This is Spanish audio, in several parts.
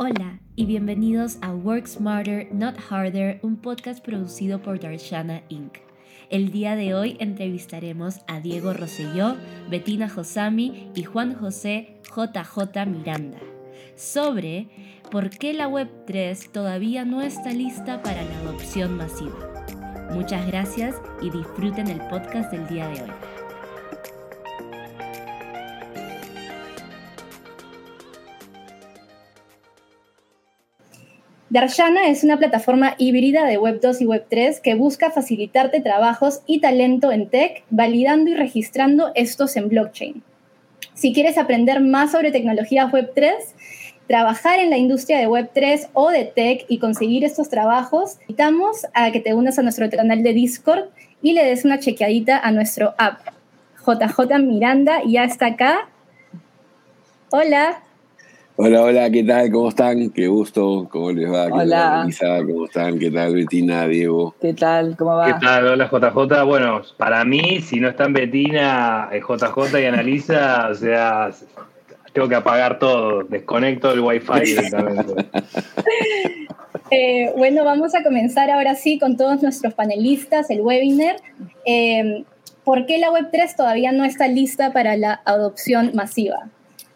Hola y bienvenidos a Work Smarter, Not Harder, un podcast producido por Darshana Inc. El día de hoy entrevistaremos a Diego Rosselló, Bettina Josami y Juan José JJ Miranda sobre por qué la Web3 todavía no está lista para la adopción masiva. Muchas gracias y disfruten el podcast del día de hoy. Darshana es una plataforma híbrida de Web 2 y Web 3 que busca facilitarte trabajos y talento en tech, validando y registrando estos en blockchain. Si quieres aprender más sobre tecnologías Web 3, trabajar en la industria de Web 3 o de tech y conseguir estos trabajos, invitamos a que te unas a nuestro canal de Discord y le des una chequeadita a nuestro app. JJ Miranda ya está acá. Hola. Hola, hola, ¿qué tal? ¿Cómo están? Qué gusto, ¿cómo les va? hola. Tal, ¿Cómo están? ¿Qué tal, Betina, Diego? ¿Qué tal? ¿Cómo va? ¿Qué tal? Hola, JJ. Bueno, para mí, si no están Betina, JJ y Analisa, o sea, tengo que apagar todo, desconecto el wifi directamente. Eh, bueno, vamos a comenzar ahora sí con todos nuestros panelistas, el webinar. Eh, ¿Por qué la Web3 todavía no está lista para la adopción masiva?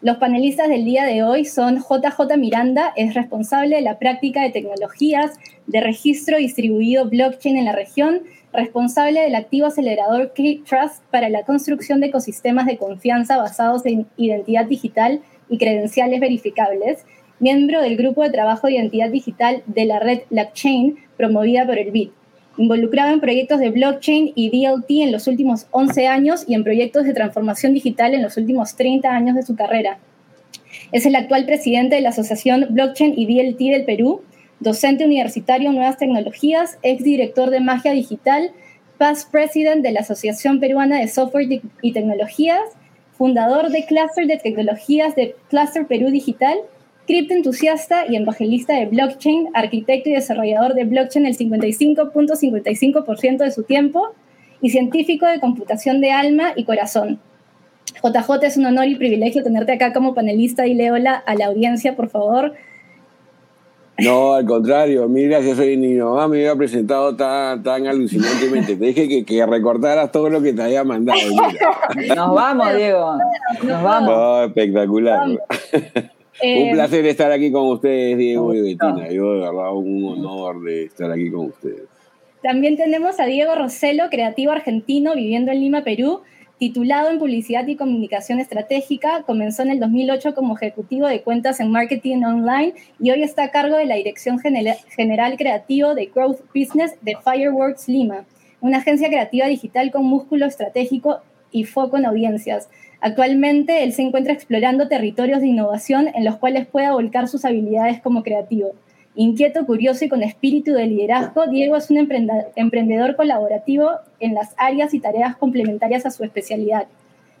Los panelistas del día de hoy son JJ Miranda, es responsable de la práctica de tecnologías de registro distribuido blockchain en la región, responsable del activo acelerador K-Trust para la construcción de ecosistemas de confianza basados en identidad digital y credenciales verificables, miembro del grupo de trabajo de identidad digital de la red Blockchain promovida por el BIT involucrado en proyectos de blockchain y DLT en los últimos 11 años y en proyectos de transformación digital en los últimos 30 años de su carrera. Es el actual presidente de la Asociación Blockchain y DLT del Perú, docente universitario en nuevas tecnologías, exdirector de Magia Digital, past president de la Asociación Peruana de Software y Tecnologías, fundador de Cluster de Tecnologías de Cluster Perú Digital entusiasta y evangelista de blockchain, arquitecto y desarrollador de blockchain el 55.55% de su tiempo y científico de computación de alma y corazón. JJ, es un honor y privilegio tenerte acá como panelista y hola a la audiencia, por favor. No, al contrario, mira, yo soy mi mamá me había presentado tan, tan alucinantemente. Te dije que, que, recordaras todo lo que te había mandado. Nos vamos, Diego. Nos vamos. espectacular. Eh, placer estar aquí con ustedes, Diego y Bettina. Yo, de verdad, un honor de estar aquí con ustedes. También tenemos a Diego Roselo, creativo argentino, viviendo en Lima, Perú, titulado en Publicidad y Comunicación Estratégica. Comenzó en el 2008 como ejecutivo de cuentas en marketing online y hoy está a cargo de la Dirección General Creativo de Growth Business de Fireworks Lima, una agencia creativa digital con músculo estratégico y foco en audiencias. Actualmente él se encuentra explorando territorios de innovación en los cuales pueda volcar sus habilidades como creativo. Inquieto, curioso y con espíritu de liderazgo, Diego es un emprendedor colaborativo en las áreas y tareas complementarias a su especialidad.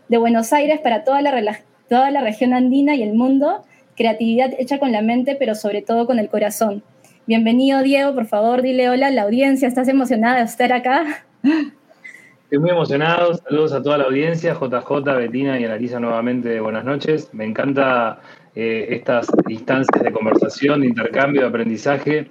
De Buenos Aires para toda la, región andina y el mundo, creatividad hecha con la mente, pero sobre todo con el corazón. Bienvenido, Diego, por favor, dile hola a la audiencia. ¿Estás emocionada de estar acá? Estoy muy emocionado. Saludos a toda la audiencia. JJ, Betina y Analisa nuevamente. Buenas noches. Me encanta eh, estas instancias de conversación, de intercambio, de aprendizaje.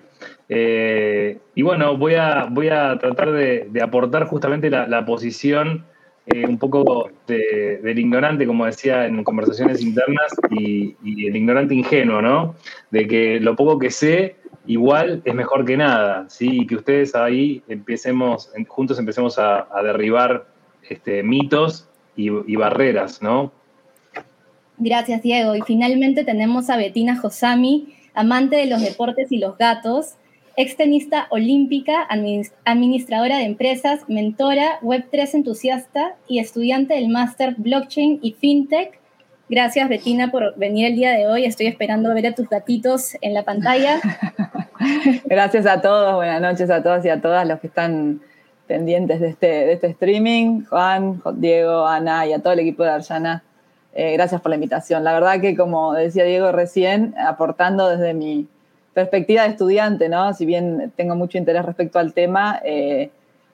Eh, y bueno, voy a, voy a tratar de, aportar justamente la, posición eh, un poco del ignorante, como decía en conversaciones internas, y el ignorante ingenuo, ¿no? De que lo poco que sé igual es mejor que nada, ¿sí? Y que ustedes ahí empecemos, juntos empecemos a, derribar este, mitos y, barreras, ¿no? Gracias, Diego. Y finalmente tenemos a Betina Josami, amante de los deportes y los gatos, extenista olímpica, administradora de empresas, mentora, Web3 entusiasta y estudiante del máster Blockchain y FinTech Gracias, Betina, por venir el día de hoy. Estoy esperando ver a tus gatitos en la pantalla. Gracias a todos, buenas noches a todas y a todas los que están pendientes de este, de este streaming. Juan, Diego, Ana y a todo el equipo de Arjana. Eh, gracias por la invitación. La verdad que, como decía Diego recién, aportando desde mi perspectiva de estudiante, ¿no? Si bien tengo mucho interés respecto al tema, eh,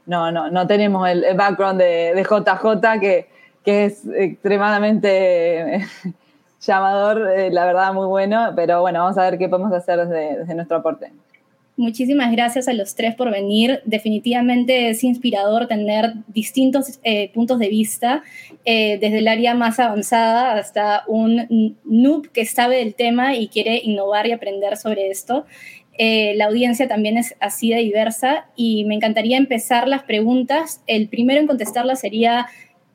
no, no, no tenemos el, background de, de JJ que que es extremadamente llamador, eh, la verdad, muy bueno, pero bueno, vamos a ver qué podemos hacer desde, nuestro aporte. Muchísimas gracias a los tres por venir. Definitivamente es inspirador tener distintos eh, puntos de vista, eh, desde el área más avanzada hasta un noob que sabe del tema y quiere innovar y aprender sobre esto. la audiencia también es así de diversa y me encantaría empezar las preguntas. El primero en contestarlas sería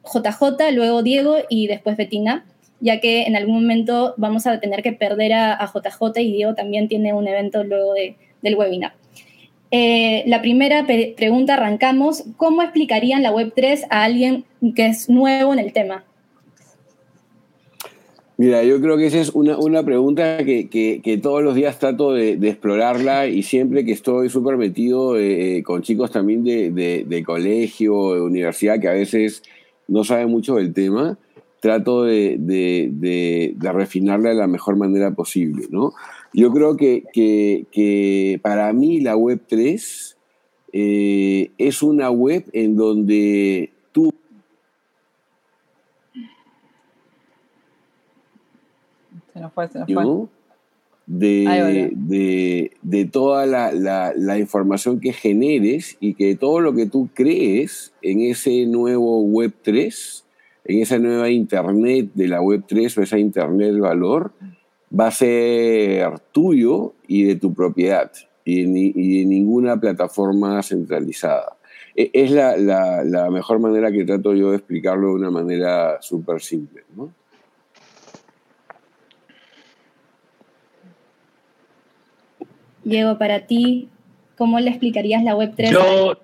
JJ, luego Diego y después Betina ya que en algún momento vamos a tener que perder a, JJ y Diego también tiene un evento luego del webinar. Eh, la primera pregunta arrancamos, ¿cómo explicarían la Web3 a alguien que es nuevo en el tema? Mira, yo creo que esa es una, pregunta que, todos los días trato de, explorarla y siempre que estoy súper metido eh, con chicos también de, de, de, colegio, de universidad, que a veces no saben mucho del tema, trato de, de, refinarla de la mejor manera posible, ¿no? Yo creo que, para mí la web 3 eh, es una web en donde tú se nos fue, se nos fue. De, de, toda la, la, información que generes y que todo lo que tú crees en ese nuevo Web 3 en esa nueva Internet de la Web 3 o esa Internet valor, va a ser tuyo y de tu propiedad y de, ninguna plataforma centralizada. E, es la, la, mejor manera que trato yo de explicarlo de una manera súper simple. ¿no? Diego, para ti, ¿Cómo le explicarías la Web3? Yo,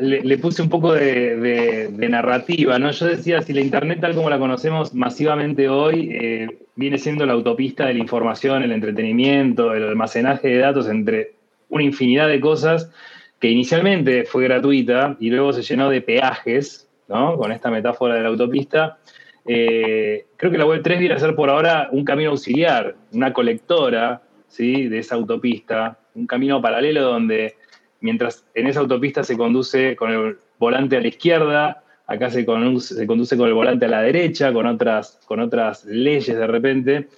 le, puse un poco de, narrativa, ¿no? Yo decía, si la Internet tal como la conocemos masivamente hoy eh, viene siendo la autopista de la información, el entretenimiento, el almacenaje de datos entre una infinidad de cosas que inicialmente fue gratuita y luego se llenó de peajes, ¿no? Con esta metáfora de la autopista. Eh, creo que la Web3 viene a ser por ahora un camino auxiliar, una colectora, De esa autopista un camino paralelo donde mientras en esa autopista se conduce con el volante a la izquierda, acá se conduce, con el volante a la derecha, con otras, con otras leyes de repente,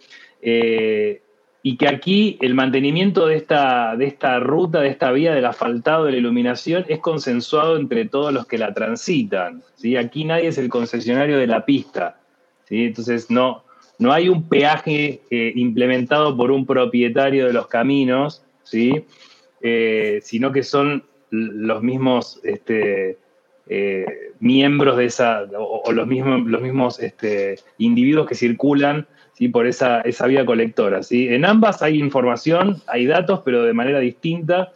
eh, y que aquí el mantenimiento de esta, de esta ruta, de esta vía del asfaltado, de la iluminación, es consensuado entre todos los que la transitan. ¿sí? Aquí nadie es el concesionario de la pista. ¿sí? Entonces no, no hay un peaje eh, implementado por un propietario de los caminos ¿sí? Eh, sino que son los mismos este, eh, miembros de esa, o, los mismos, los mismos este, individuos que circulan ¿sí? por esa, esa vía colectora. ¿sí? En ambas hay información, hay datos, pero de manera distinta.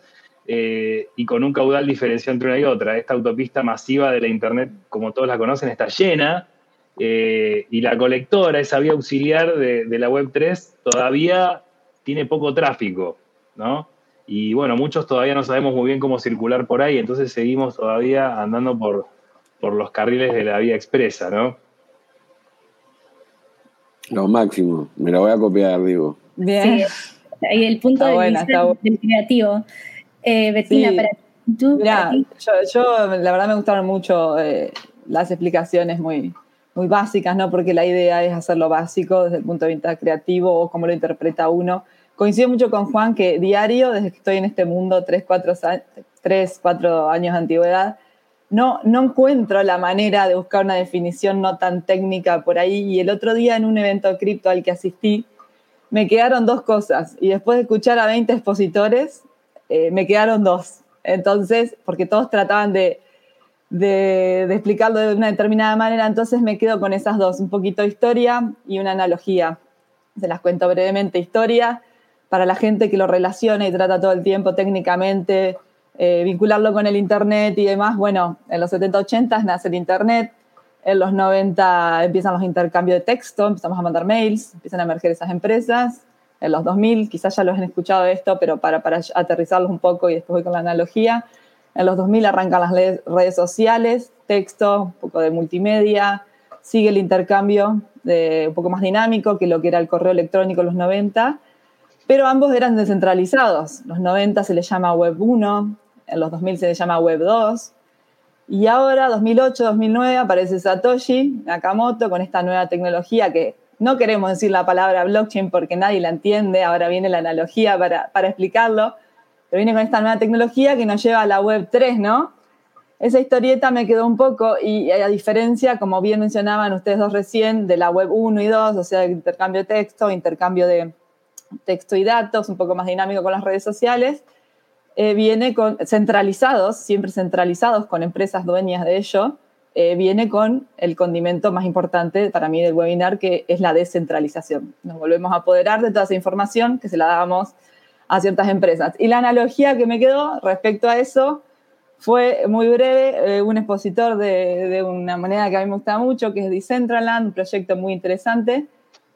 Y con un caudal diferenciado entre una y otra. Esta autopista masiva de la Internet, como todos la conocen, está llena, y la colectora, esa vía auxiliar de, de la Web 3, todavía tiene poco tráfico. ¿no? Y bueno, muchos todavía no sabemos muy bien cómo circular por ahí, entonces seguimos todavía andando por, por los carriles de la vía expresa, ¿no? Lo máximo, me lo voy a copiar, digo. Bien. ahí el punto de vista del creativo. Eh, Bettina, para tú. Yo, la verdad me gustaron mucho eh, las explicaciones muy, muy básicas, ¿no? Porque la idea es hacerlo básico desde el punto de vista creativo o cómo lo interpreta uno coincido mucho con Juan que diario, desde que estoy en este mundo, 3, 4, 3, 4 años de antigüedad, no, no encuentro la manera de buscar una definición no tan técnica por ahí. Y el otro día en un evento cripto al que asistí, me quedaron dos cosas. Y después de escuchar a 20 expositores, eh, me quedaron dos. Entonces, porque todos trataban de, de, explicarlo de una determinada manera, entonces me quedo con esas dos, un poquito de historia y una analogía. Se las cuento brevemente. Historia para la gente que lo relaciona y trata todo el tiempo técnicamente, eh, vincularlo con el Internet y demás. Bueno, en los 70, 80 nace el Internet, en los 90 empiezan los intercambios de texto, empezamos a mandar mails, empiezan a emerger esas empresas. En los 2000, quizás ya lo han escuchado esto, pero para, para aterrizarlos un poco y después voy con la analogía. En los 2000 arrancan las redes sociales, texto, un poco de multimedia, sigue el intercambio de, un poco más dinámico que lo que era el correo electrónico en los 90 pero ambos eran descentralizados. En los 90 se les llama Web 1, en los 2000 se les llama Web 2, y ahora, 2008, 2009, aparece Satoshi Nakamoto con esta nueva tecnología que no queremos decir la palabra blockchain porque nadie la entiende, ahora viene la analogía para, para explicarlo, pero viene con esta nueva tecnología que nos lleva a la web 3, ¿no? Esa historieta me quedó un poco, y a diferencia, como bien mencionaban ustedes dos recién, de la web 1 y 2, o sea, intercambio de texto, intercambio de texto y datos, un poco más dinámico con las redes sociales, eh, viene con centralizados, siempre centralizados con empresas dueñas de ello, eh, viene con el condimento más importante para mí del webinar, que es la descentralización. Nos volvemos a apoderar de toda esa información que se la damos a ciertas empresas. Y la analogía que me quedó respecto a eso fue muy breve, eh, un expositor de, una moneda que a mí me gusta mucho, que es Decentraland, un proyecto muy interesante,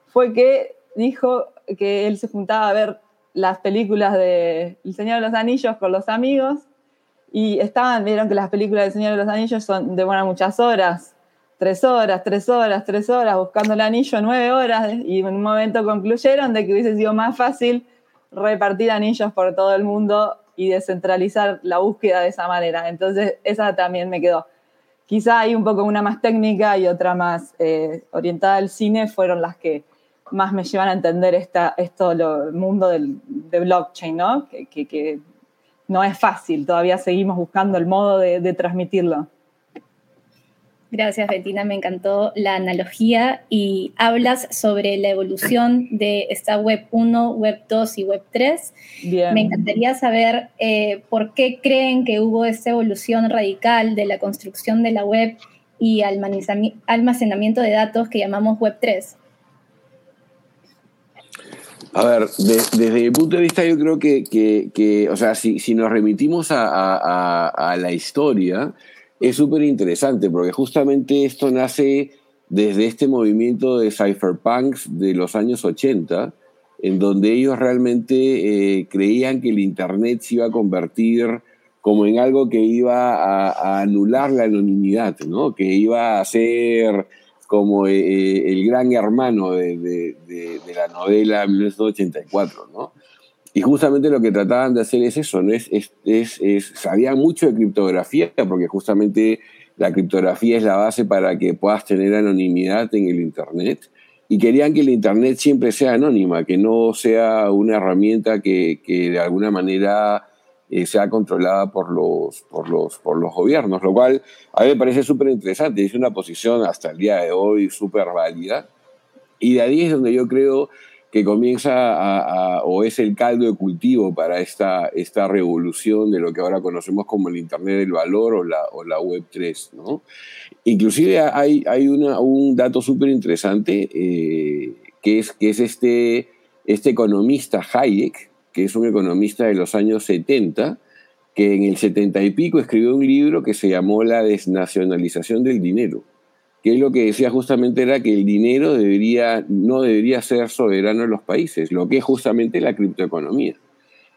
fue que dijo que él se juntaba a ver las películas de El Señor de los Anillos con los amigos y estaban, vieron que las películas del Señor de los Anillos son, demoran muchas horas, tres horas, tres horas, tres horas, buscando el anillo, nueve horas, y en un momento concluyeron de que hubiese sido más fácil repartir anillos por todo el mundo y descentralizar la búsqueda de esa manera. Entonces, esa también me quedó. Quizá hay un poco una más técnica y otra más eh, orientada al cine, fueron las que más me llevan a entender esta, esto, el mundo del, de blockchain, ¿no? Que, que, no es fácil, todavía seguimos buscando el modo de, de transmitirlo. Gracias, Bettina. Me encantó la analogía y hablas sobre la evolución de esta Web 1, Web 2 y Web 3. Me encantaría saber eh, por qué creen que hubo esta evolución radical de la construcción de la web y almacenamiento de datos que llamamos Web 3. A ver, desde mi punto de vista yo creo que, o sea, si, nos remitimos a la historia, es súper interesante porque justamente esto nace desde este movimiento de cypherpunks de los años 80, en donde ellos realmente eh, creían que el Internet se iba a convertir como en algo que iba a, anular la anonimidad, ¿no? que iba a ser como eh, eh, el gran hermano de, de, de la novela 1984. ¿no? Y justamente lo que trataban de hacer es eso, ¿no? Es, es, es, sabían mucho de criptografía, porque justamente la criptografía es la base para que puedas tener anonimidad en el Internet. Y querían que el Internet siempre sea anónima, que no sea una herramienta que, que de alguna manera eh, sea controlada por los, por, los, por los gobiernos, lo cual a mí me parece súper interesante. Es una posición hasta el día de hoy súper válida. Y de ahí es donde yo creo que comienza a, o es el caldo de cultivo para esta, esta revolución de lo que ahora conocemos como el Internet del Valor o la, o la Web 3. ¿no? Inclusive hay, hay una, un dato súper interesante eh, que, es, que es este, este economista Hayek, que es un economista de los años 70, que en el 70 y pico escribió un libro que se llamó La desnacionalización del dinero que lo que decía justamente era que el dinero debería, no debería ser soberano en los países, lo que es justamente la criptoeconomía.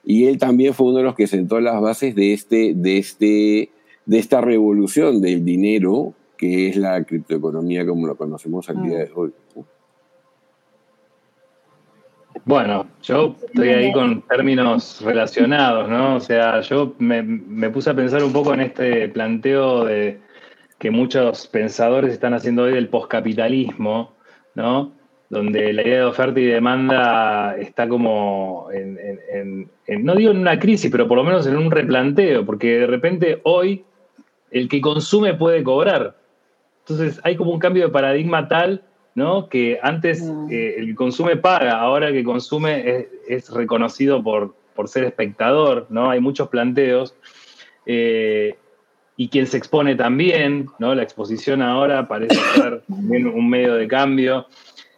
Y él también fue uno de los que sentó las bases de, este, de, este, de esta revolución del dinero, que es la criptoeconomía como lo conocemos al día de hoy. Bueno, yo estoy ahí con términos relacionados, ¿no? O sea, yo me, me puse a pensar un poco en este planteo de, que muchos pensadores están haciendo hoy del poscapitalismo, ¿no? Donde la idea de oferta y demanda está como, en, no digo en una crisis, pero por lo menos en un replanteo, porque de repente hoy el que consume puede cobrar. Entonces hay como un cambio de paradigma tal, ¿no? Que antes mm. eh, el que consume paga, ahora el que consume es, reconocido por, por, ser espectador, ¿no? Hay muchos planteos. Eh, y quien se expone también, ¿no? La exposición ahora parece ser también un medio de cambio,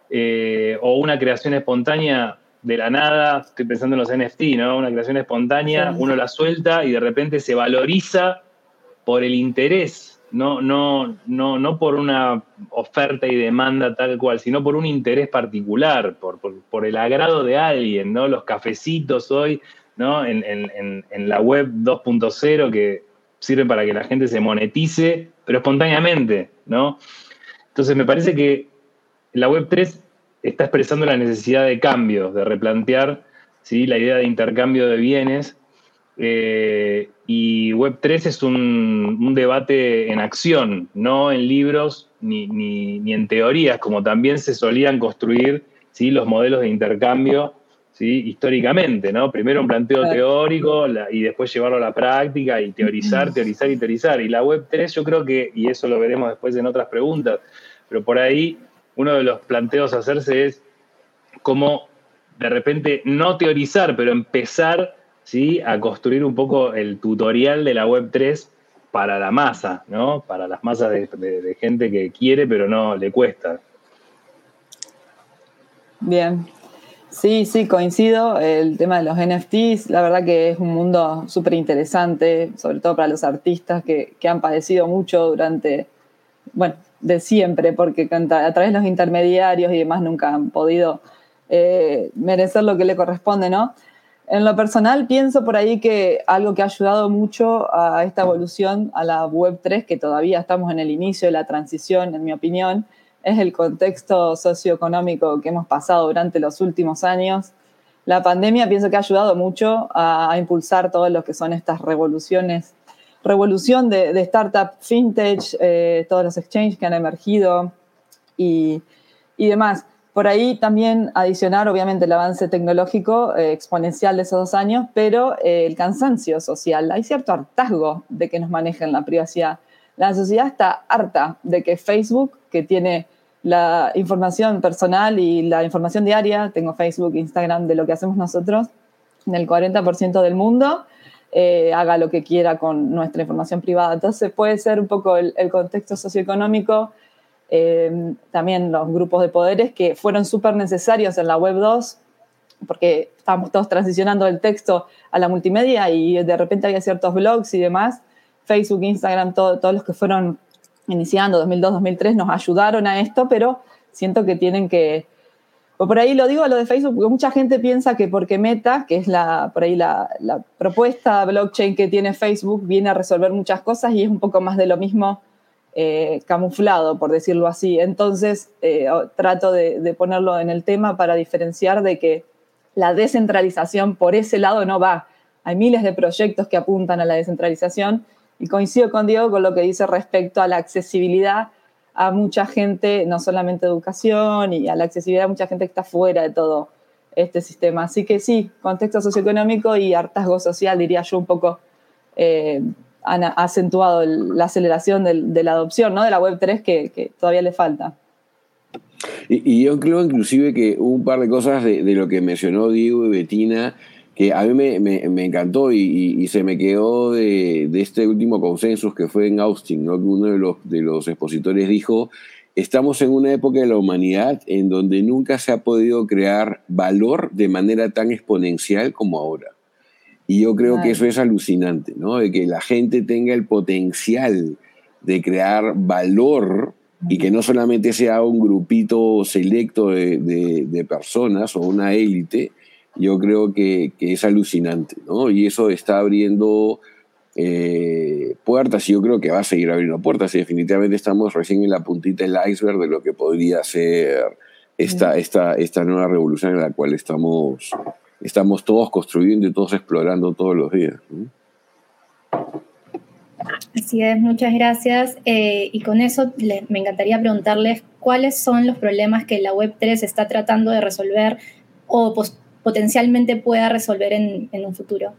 eh, o una creación espontánea de la nada, estoy pensando en los NFT, ¿no? Una creación espontánea, uno la suelta y de repente se valoriza por el interés, no, no, no, no por una oferta y demanda tal cual, sino por un interés particular, por, por, el agrado de alguien, ¿no? Los cafecitos hoy, ¿no? En, en, en la web 2.0 que sirve para que la gente se monetice, pero espontáneamente, ¿no? Entonces me parece que la Web3 está expresando la necesidad de cambios, de replantear ¿sí? la idea de intercambio de bienes. Eh, y Web3 es un, debate en acción, no en libros, ni, ni, en teorías, como también se solían construir ¿sí? los modelos de intercambio ¿sí? históricamente, ¿no? Primero un planteo teórico y después llevarlo a la práctica y teorizar, teorizar y teorizar. Y la Web 3 yo creo que, y eso lo veremos después en otras preguntas, pero por ahí uno de los planteos a hacerse es cómo de repente no teorizar, pero empezar ¿sí? a construir un poco el tutorial de la Web 3 para la masa, ¿no? Para las masas de, gente que quiere pero no le cuesta. Bien. Sí, sí, coincido. El tema de los NFTs, la verdad que es un mundo súper interesante, sobre todo para los artistas que, han padecido mucho durante, bueno, de siempre, porque a través de los intermediarios y demás nunca han podido eh, merecer lo que le corresponde, ¿no? En lo personal, pienso por ahí que algo que ha ayudado mucho a esta evolución a la Web 3, que todavía estamos en el inicio de la transición, en mi opinión, es el contexto socioeconómico que hemos pasado durante los últimos años. La pandemia pienso que ha ayudado mucho a, impulsar todo lo que son estas revoluciones, revolución de, startup fintech, eh, todos los exchanges que han emergido y, y demás. Por ahí también adicionar, obviamente, el avance tecnológico eh, exponencial de esos dos años, pero eh, el cansancio social. Hay cierto hartazgo de que nos manejen la privacidad. La sociedad está harta de que Facebook, que tiene la información personal y la información diaria, tengo Facebook, Instagram, de lo que hacemos nosotros, en el 40% del mundo, eh, haga lo que quiera con nuestra información privada. Entonces puede ser un poco el, contexto socioeconómico Em, también los grupos de poderes que fueron súper necesarios en la Web 2, porque estábamos todos transicionando del texto a la multimedia y de repente había ciertos blogs y demás. Facebook, Instagram, todos los que fueron iniciando 2002, 2003 nos ayudaron a esto, pero siento que tienen que... por ahí lo digo lo de Facebook, porque mucha gente piensa que porque Meta, que es la, por ahí la, la propuesta blockchain que tiene Facebook, viene a resolver muchas cosas y es un poco más de lo mismo eh, camuflado, por decirlo así. Entonces, eh, trato de, ponerlo en el tema para diferenciar de que la descentralización por ese lado no va. Hay miles de proyectos que apuntan a la descentralización y coincido con Diego con lo que dice respecto a la accesibilidad a mucha gente, no solamente educación, y a la accesibilidad a mucha gente que está fuera de todo este sistema. Así que sí, contexto socioeconómico y hartazgo social, diría yo un poco, eh, han acentuado la aceleración de, la adopción ¿no? de la Web 3 que, todavía le falta. Y, yo creo inclusive que un par de cosas de, lo que mencionó Diego y Betina que a mí me, encantó y, se me quedó de, este último consenso que fue en Austin, ¿no? que uno de los, de los expositores dijo, estamos en una época de la humanidad en donde nunca se ha podido crear valor de manera tan exponencial como ahora. Y yo creo que eso es alucinante, ¿no? De que la gente tenga el potencial de crear valor y que no solamente sea un grupito selecto de, personas o una élite, yo creo que, es alucinante, ¿no? Y eso está abriendo eh, puertas y yo creo que va a seguir abriendo puertas y definitivamente estamos recién en la puntita del iceberg de lo que podría ser esta, esta, esta nueva revolución en la cual estamos estamos todos construyendo y todos explorando todos los días. Así es, muchas gracias. Eh, y con eso me encantaría preguntarles cuáles son los problemas que la Web3 está tratando de resolver o potencialmente pueda resolver en, un futuro.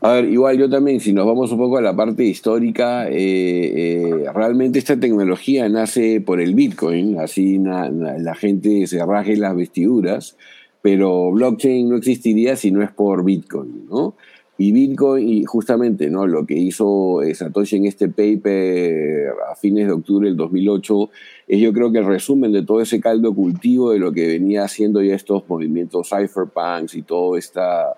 A ver, igual yo también, si nos vamos un poco a la parte histórica, eh, eh, realmente esta tecnología nace por el Bitcoin, así la gente se raje las vestiduras pero blockchain no existiría si no es por Bitcoin, ¿no? Y Bitcoin, y justamente, ¿no? Lo que hizo eh, Satoshi en este paper a fines de octubre del 2008 es yo creo que el resumen de todo ese caldo cultivo de lo que venía haciendo ya estos movimientos cypherpunks y todo esta,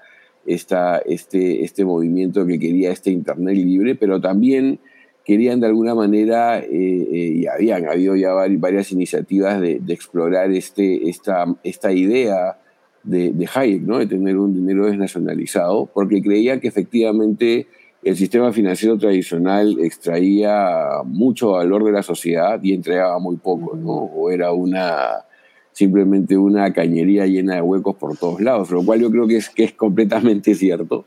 esta, este, este movimiento que quería este Internet libre, pero también querían de alguna manera, eh, eh, y habían habido ya varias iniciativas de, de explorar este, esta, esta idea de, de, Hayek, ¿no? de tener un dinero desnacionalizado, porque creía que efectivamente el sistema financiero tradicional extraía mucho valor de la sociedad y entregaba muy poco, ¿no? o era una simplemente una cañería llena de huecos por todos lados, lo cual yo creo que es, que es completamente cierto.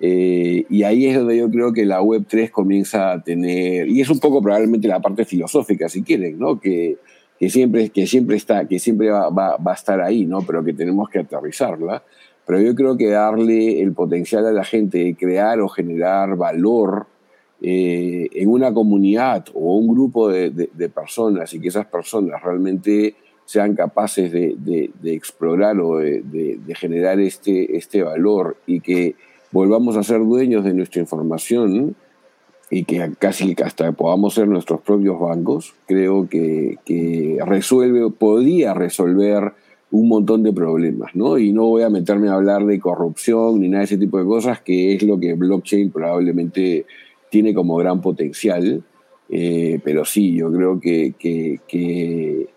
Eh, y ahí es donde yo creo que la Web 3 comienza a tener, y es un poco probablemente la parte filosófica, si quieren, ¿no? que, que, siempre, que siempre, está, que siempre va, va, va, a estar ahí, ¿no? pero que tenemos que aterrizarla. Pero yo creo que darle el potencial a la gente de crear o generar valor eh, en una comunidad o un grupo de, de, de, personas y que esas personas realmente sean capaces de, de explorar o de, generar este, este valor y que volvamos a ser dueños de nuestra información y que casi hasta podamos ser nuestros propios bancos, creo que, que resuelve, podría resolver un montón de problemas, ¿no? Y no voy a meterme a hablar de corrupción ni nada de ese tipo de cosas, que es lo que blockchain probablemente tiene como gran potencial, eh, pero sí, yo creo que, que,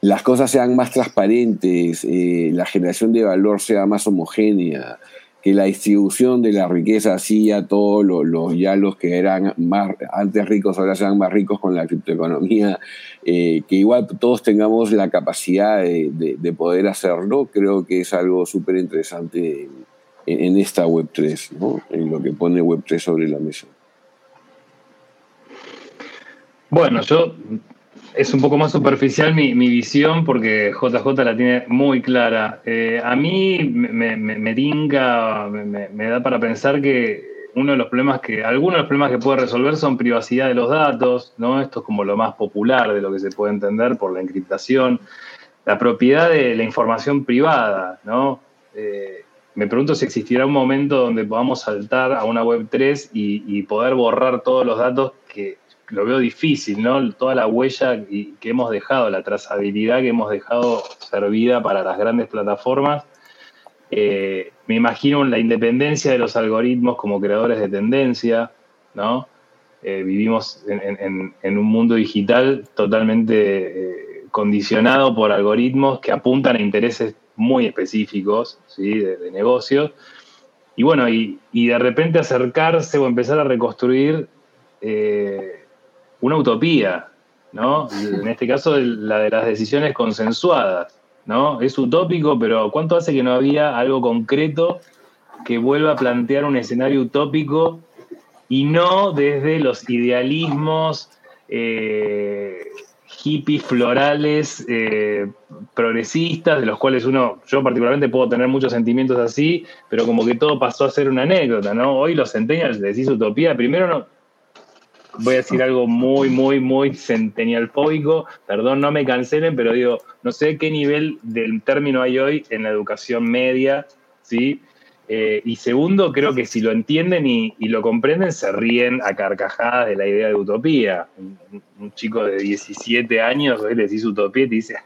las cosas sean más transparentes, eh, la generación de valor sea más homogénea, que la distribución de la riqueza así a todos los, ya los que eran más antes ricos ahora sean más ricos con la criptoeconomía, eh, que igual todos tengamos la capacidad de, de, de poder hacerlo, creo que es algo súper interesante en, en, esta Web3, ¿no? en lo que pone Web3 sobre la mesa. Bueno, yo es un poco más superficial mi, mi, visión porque JJ la tiene muy clara. Eh, a mí me, me, me tinca, me, da para pensar que uno de los problemas que, algunos de los problemas que puede resolver son privacidad de los datos, ¿no? Esto es como lo más popular de lo que se puede entender por la encriptación. La propiedad de la información privada, ¿no? Eh, me pregunto si existirá un momento donde podamos saltar a una web 3 y, y poder borrar todos los datos que lo veo difícil, ¿no? Toda la huella que hemos dejado, la trazabilidad que hemos dejado servida para las grandes plataformas. Eh, me imagino la independencia de los algoritmos como creadores de tendencia, ¿no? Eh, vivimos en, un mundo digital totalmente eh, condicionado por algoritmos que apuntan a intereses muy específicos, ¿sí? De, negocios. Y bueno, y, de repente acercarse o empezar a reconstruir una utopía, ¿no? En este caso, la de las decisiones consensuadas, ¿no? Es utópico, pero ¿cuánto hace que no había algo concreto que vuelva a plantear un escenario utópico y no desde los idealismos eh, hippies florales eh, progresistas, de los cuales uno, yo particularmente puedo tener muchos sentimientos así, pero como que todo pasó a ser una anécdota, ¿no? Hoy los centennials decís utopía, primero no, voy a decir algo muy, muy, muy centenial fóbico. Perdón, no me cancelen, pero digo, no sé qué nivel del término hay hoy en la educación media, ¿sí? Eh, y segundo, creo que si lo entienden y, lo comprenden, se ríen a carcajadas de la idea de utopía. Un, un chico de 17 años, hoy le decís utopía y te dice,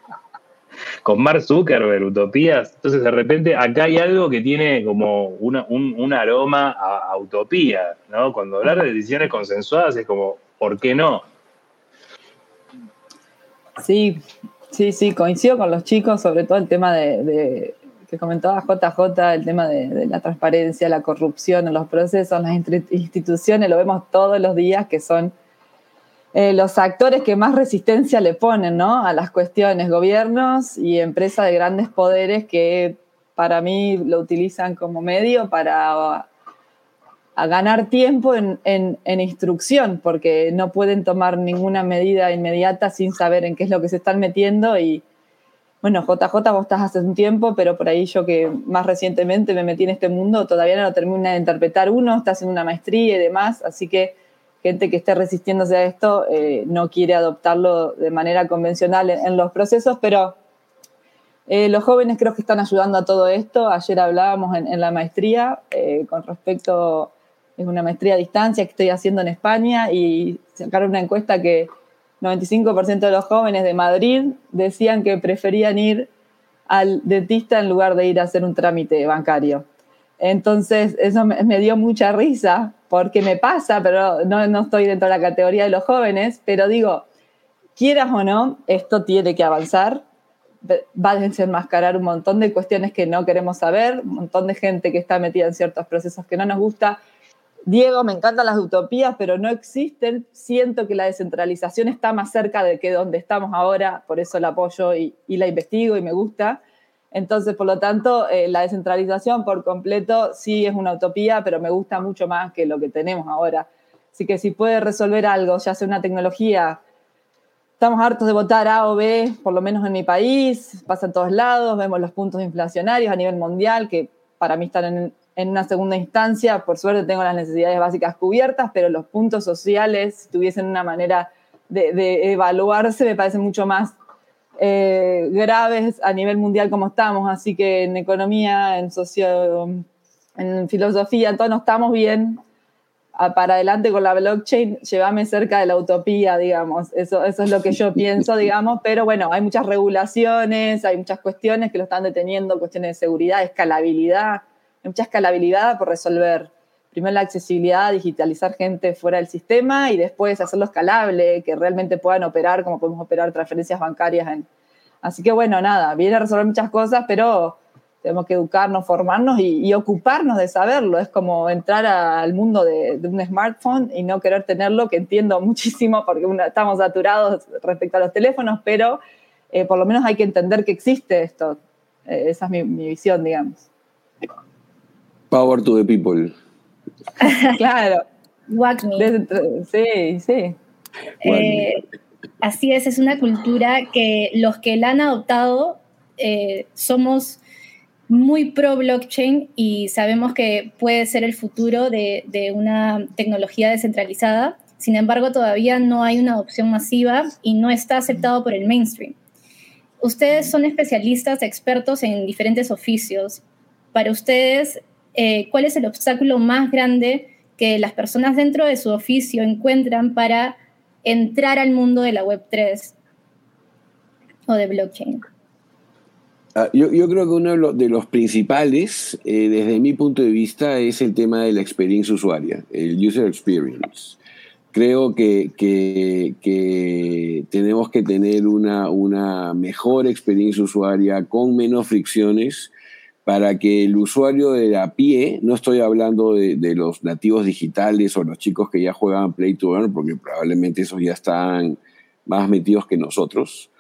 con Mark Zuckerberg, utopías. Entonces, de repente, acá hay algo que tiene como un, un, aroma a, utopía, ¿no? Cuando hablar de decisiones consensuadas es como, ¿por qué no? Sí, sí, sí, coincido con los chicos, sobre todo el tema de, de que comentaba JJ, el tema de, de, la transparencia, la corrupción en los procesos, las instituciones, lo vemos todos los días que son eh, los actores que más resistencia le ponen ¿no? a las cuestiones, gobiernos y empresas de grandes poderes que para mí lo utilizan como medio para a ganar tiempo en, en, en, instrucción, porque no pueden tomar ninguna medida inmediata sin saber en qué es lo que se están metiendo. Y bueno, JJ, vos estás hace un tiempo, pero por ahí yo que más recientemente me metí en este mundo, todavía no lo termina de interpretar uno, está haciendo una maestría y demás, así que gente que esté resistiéndose a esto eh, no quiere adoptarlo de manera convencional en, los procesos, pero eh, los jóvenes creo que están ayudando a todo esto. Ayer hablábamos en, en la maestría eh, con respecto, es una maestría a distancia que estoy haciendo en España y sacaron una encuesta que 95% de los jóvenes de Madrid decían que preferían ir al dentista en lugar de ir a hacer un trámite bancario. Entonces, eso me, dio mucha risa porque me pasa, pero no, no estoy dentro de la categoría de los jóvenes, pero digo, quieras o no, esto tiene que avanzar, va a desenmascarar un montón de cuestiones que no queremos saber, un montón de gente que está metida en ciertos procesos que no nos gusta. Diego, me encantan las utopías, pero no existen. Siento que la descentralización está más cerca de que donde estamos ahora, por eso la apoyo y la investigo y me gusta. Entonces, por lo tanto, eh, la descentralización por completo sí es una utopía, pero me gusta mucho más que lo que tenemos ahora. Así que si puede resolver algo, ya sea una tecnología, estamos hartos de votar A o B, por lo menos en mi país, pasa en todos lados, vemos los puntos inflacionarios a nivel mundial, que para mí están en, en una segunda instancia, por suerte tengo las necesidades básicas cubiertas, pero los puntos sociales, si tuviesen una manera de, evaluarse, me parecen mucho más eh, graves a nivel mundial como estamos. Así que en economía, en socio, en filosofía, todos no estamos bien. Para adelante con la blockchain, llévame cerca de la utopía, digamos. Eso, eso es lo que yo pienso, digamos. Pero bueno, hay muchas regulaciones, hay muchas cuestiones que lo están deteniendo, cuestiones de seguridad, escalabilidad mucha escalabilidad por resolver. Primero la accesibilidad, digitalizar gente fuera del sistema y después hacerlo escalable, que realmente puedan operar como podemos operar transferencias bancarias. En... Así que bueno, nada, viene a resolver muchas cosas, pero tenemos que educarnos, formarnos y, ocuparnos de saberlo. Es como entrar al mundo de, un smartphone y no querer tenerlo, que entiendo muchísimo porque estamos saturados respecto a los teléfonos, pero eh, por lo menos hay que entender que existe esto. Eh, esa es mi, mi visión, digamos. Power to the people. claro. me. Sí, sí. Eh, así es, es una cultura que los que la han adoptado eh, somos muy pro blockchain y sabemos que puede ser el futuro de, de, una tecnología descentralizada. Sin embargo, todavía no hay una adopción masiva y no está aceptado por el mainstream. Ustedes son especialistas, expertos en diferentes oficios. Para ustedes, eh, cuál es el obstáculo más grande que las personas dentro de su oficio encuentran para entrar al mundo de la Web3 o de blockchain. Ah, yo, creo que uno de los principales, eh, desde mi punto de vista, es el tema de la experiencia usuaria, el user experience. Creo que, tenemos que tener una, una mejor experiencia usuaria con menos fricciones para que el usuario de a pie, no estoy hablando de, los nativos digitales o los chicos que ya juegan Play to Earn, porque probablemente esos ya están más metidos que nosotros,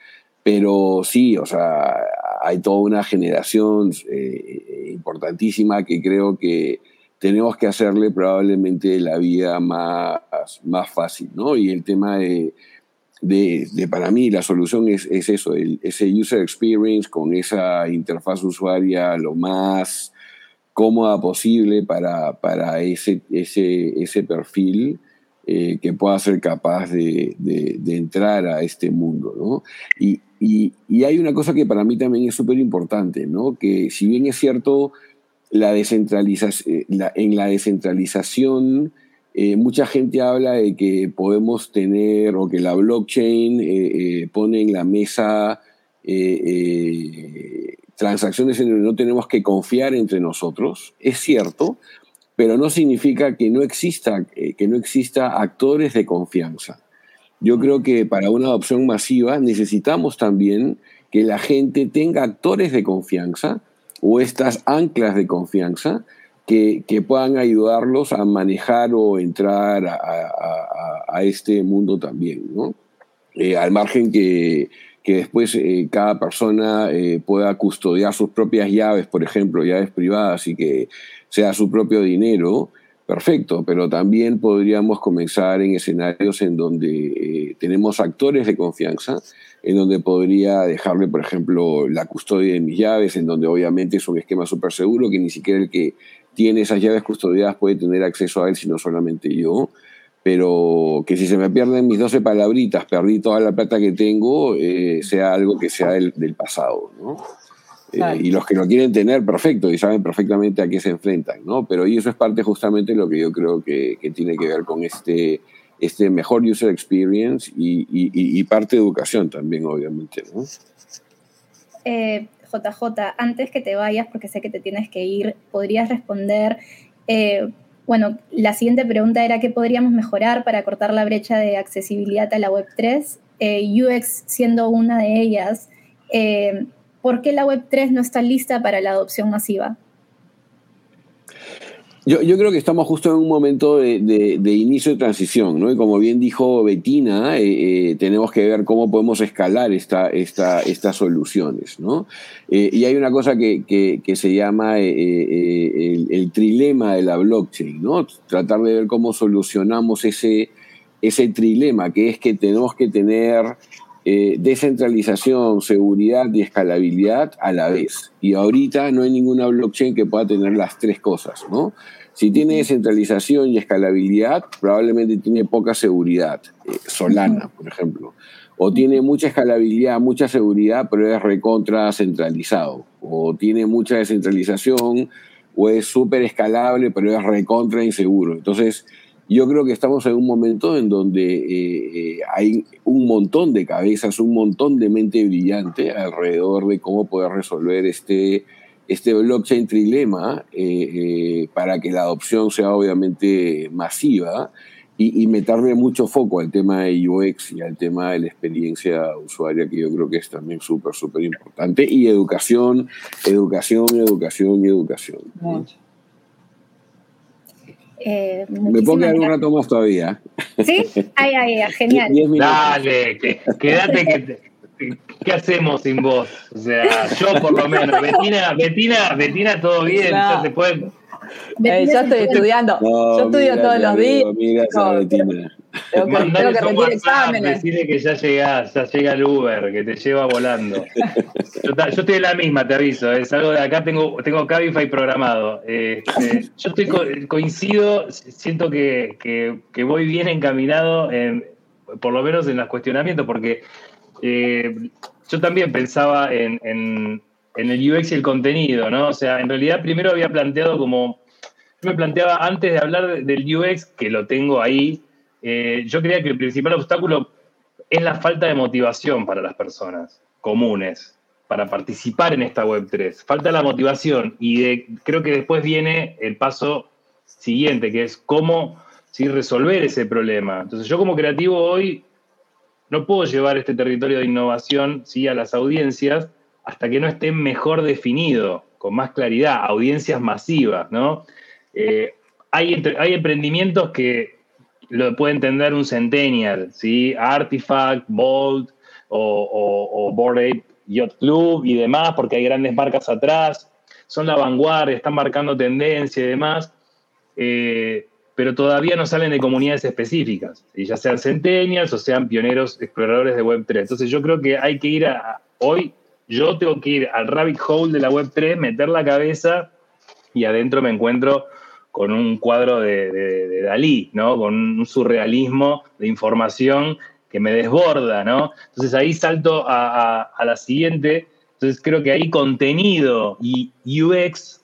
pero sí, o sea, hay toda una generación eh, importantísima que creo que tenemos que hacerle probablemente la vida más, más fácil, ¿no? Y el tema de de, para mí la solución es, es eso, el, ese user experience con esa interfaz usuaria lo más cómoda posible para, para ese, ese, ese perfil eh, que pueda ser capaz de, de, entrar a este mundo. ¿no? Y, y, hay una cosa que para mí también es súper importante, ¿no? que si bien es cierto, la descentralización, eh, la, en la descentralización eh, mucha gente habla de que podemos tener o que la blockchain eh, eh, pone en la mesa transacciones en donde no tenemos que confiar entre nosotros. Es cierto, pero no significa que no exista, que no exista actores de confianza. Yo creo que para una adopción masiva necesitamos también que la gente tenga actores de confianza o estas anclas de confianza que, puedan ayudarlos a manejar o entrar a, este mundo también, ¿no? Eh, al margen que, después eh, cada persona eh, pueda custodiar sus propias llaves, por ejemplo, llaves privadas y que sea su propio dinero, perfecto, pero también podríamos comenzar en escenarios en donde tenemos actores de confianza, en donde podría dejarle, por ejemplo, la custodia de mis llaves, en donde obviamente es un esquema súper seguro que ni siquiera el que tiene esas llaves custodiadas puede tener acceso a él, sino solamente yo. Pero que si se me pierden mis 12 palabritas, perdí toda la plata que tengo, eh, sea algo que sea del, pasado, ¿no? Eh, y los que lo quieren tener, perfecto, y saben perfectamente a qué se enfrentan, ¿no? Pero y eso es parte justamente de lo que yo creo que, tiene que ver con este, este mejor user experience y, y, parte de educación también, obviamente, ¿no? Eh, JJ, antes que te vayas, porque sé que te tienes que ir, podrías responder, eh, bueno, la siguiente pregunta era qué podríamos mejorar para cortar la brecha de accesibilidad a la Web3, eh, UX siendo una de ellas. Eh, ¿Por qué la Web3 no está lista para la adopción masiva? Yo, yo, creo que estamos justo en un momento de, de, inicio de transición, ¿no? Y como bien dijo Betina, eh, eh, tenemos que ver cómo podemos escalar esta, esta, estas soluciones, ¿no? Eh, y hay una cosa que, que, se llama el, el, trilema de la blockchain, ¿no? Tratar de ver cómo solucionamos ese, ese trilema, que es que tenemos que tener descentralización, seguridad y escalabilidad a la vez. Y ahorita no hay ninguna blockchain que pueda tener las tres cosas, ¿no? Si tiene descentralización y escalabilidad, probablemente tiene poca seguridad. Eh, Solana, por ejemplo. O tiene mucha escalabilidad, mucha seguridad, pero es recontra centralizado. O tiene mucha descentralización, o es súper escalable, pero es recontra inseguro. Entonces, yo creo que estamos en un momento en donde eh, eh, hay un montón de cabezas, un montón de mente brillante alrededor de cómo poder resolver este este blockchain trilema eh, para que la adopción sea obviamente masiva y, meterle mucho foco al tema de UX y al tema de la experiencia usuaria, que yo creo que es también súper, súper importante, y educación, educación, educación y educación. Eh, Me puedo quedar un rato más todavía. ¿Sí? Ay, ay, ay, genial. Dale, quédate que te ¿Qué hacemos sin vos? O sea, yo por lo menos. Betina, Betina, Betina, todo bien. Ya se puede. Eh, yo estoy estudiando. yo estudio todos los días. Mira Betina. Tengo que, tengo que rendir exámenes. Decirle que ya llega, ya llega el Uber, que te lleva volando. Yo, yo estoy en la misma, te aviso. Es algo de acá, tengo, tengo Cabify programado. Este, yo estoy coincido, siento que, que, que voy bien encaminado, en, por lo menos en los cuestionamientos, porque eh, yo también pensaba en, el UX y el contenido, ¿no? O sea, en realidad primero había planteado como, yo me planteaba antes de hablar del UX, que lo tengo ahí, eh, yo creía que el principal obstáculo es la falta de motivación para las personas comunes para participar en esta Web3. Falta la motivación y creo que después viene el paso siguiente, que es cómo resolver ese problema. Entonces yo como creativo hoy no puedo llevar este territorio de innovación ¿sí? a las audiencias hasta que no esté mejor definido, con más claridad, audiencias masivas, ¿no? Eh, hay, hay emprendimientos que lo puede entender un centennial, ¿sí? Artifact, Bolt o, o, Board Ape Yacht Club y demás, porque hay grandes marcas atrás, son la vanguardia, están marcando tendencia y demás. Eh, pero todavía no salen de comunidades específicas, y ya sean centennials o sean pioneros exploradores de Web3. Entonces yo creo que hay que ir a, hoy, yo tengo que ir al rabbit hole de la Web3, meter la cabeza y adentro me encuentro con un cuadro de, Dalí, ¿no? Con un surrealismo de información que me desborda, ¿no? Entonces ahí salto a, la siguiente. Entonces creo que ahí contenido y UX